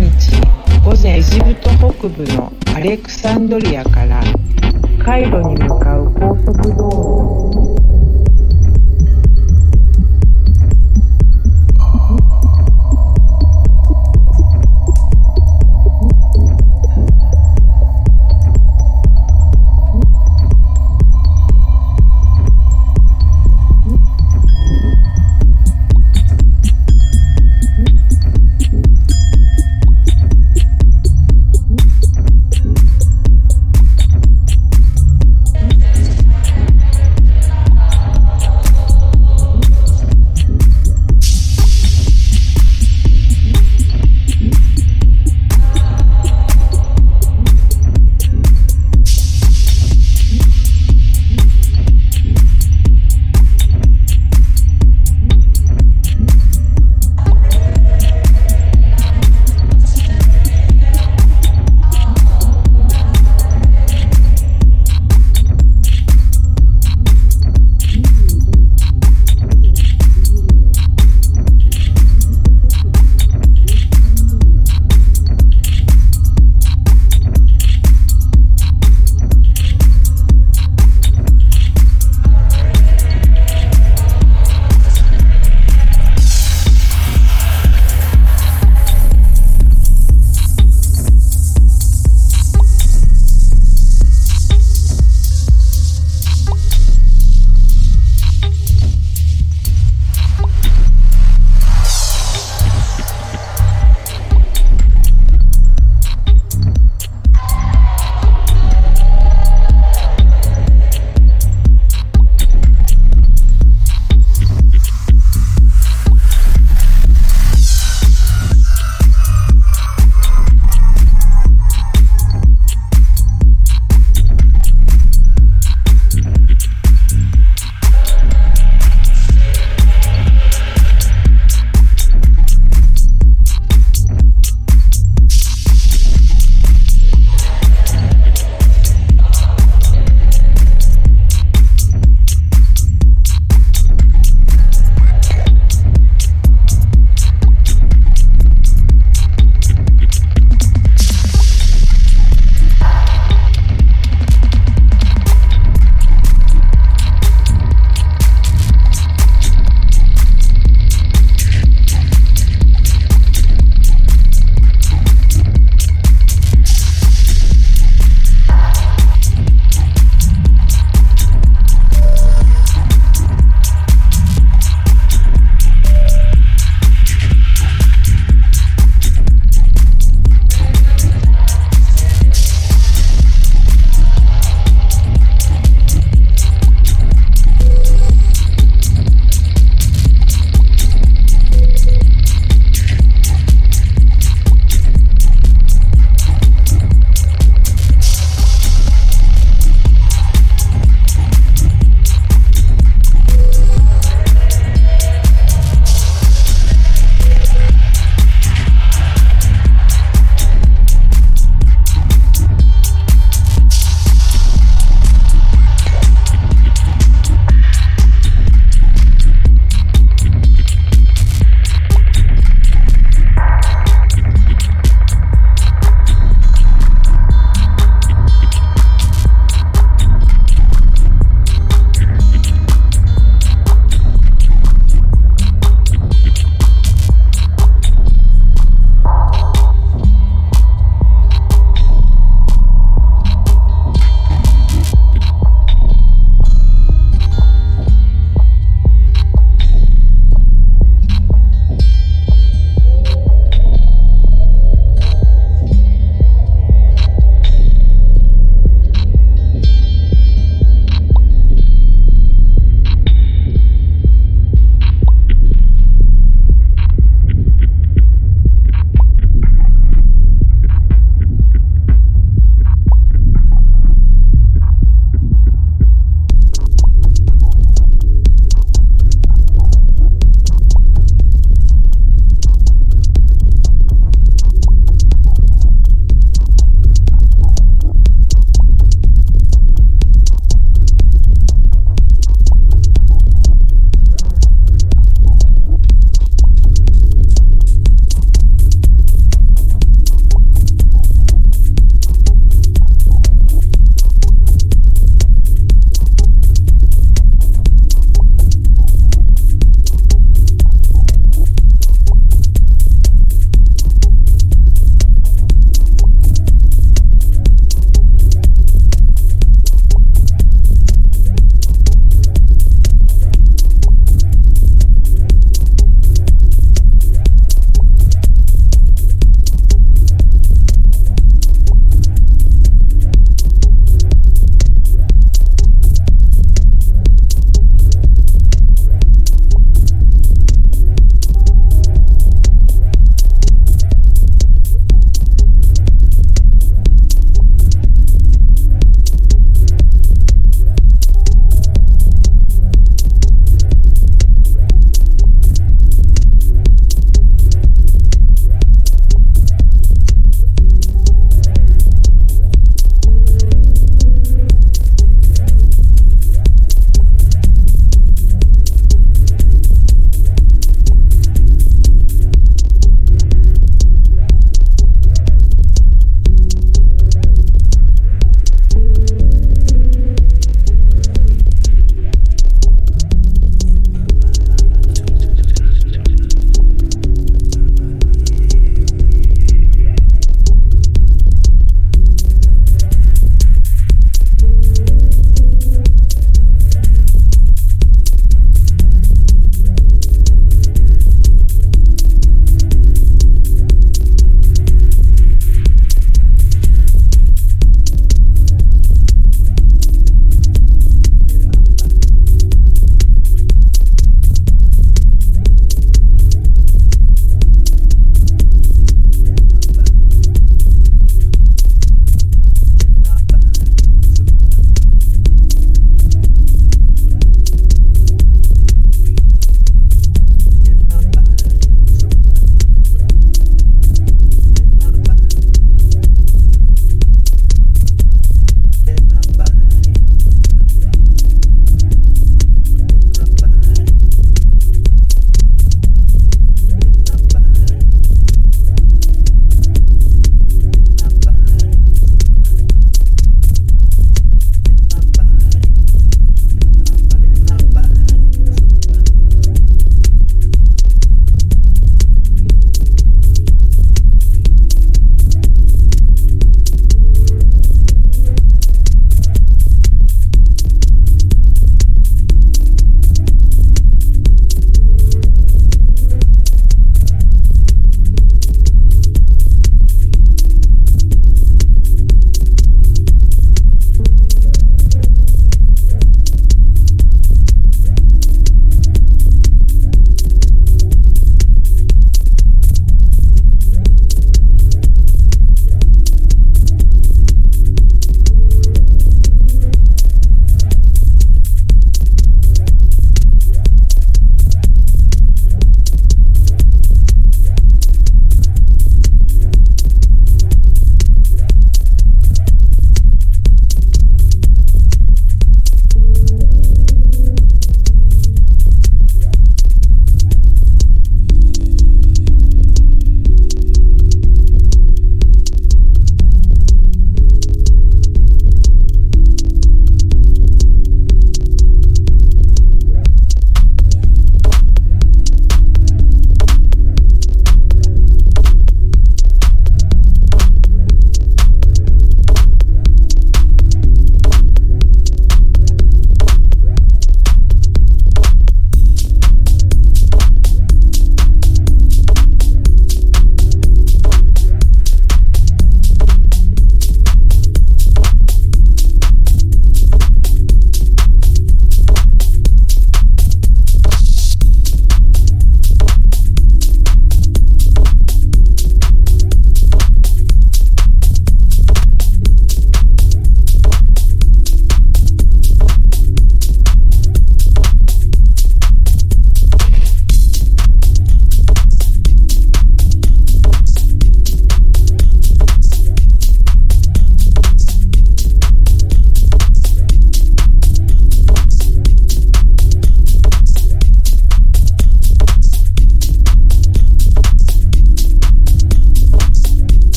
日午前エジプト北部のアレクサンドリアからカイロに向かう高速道路。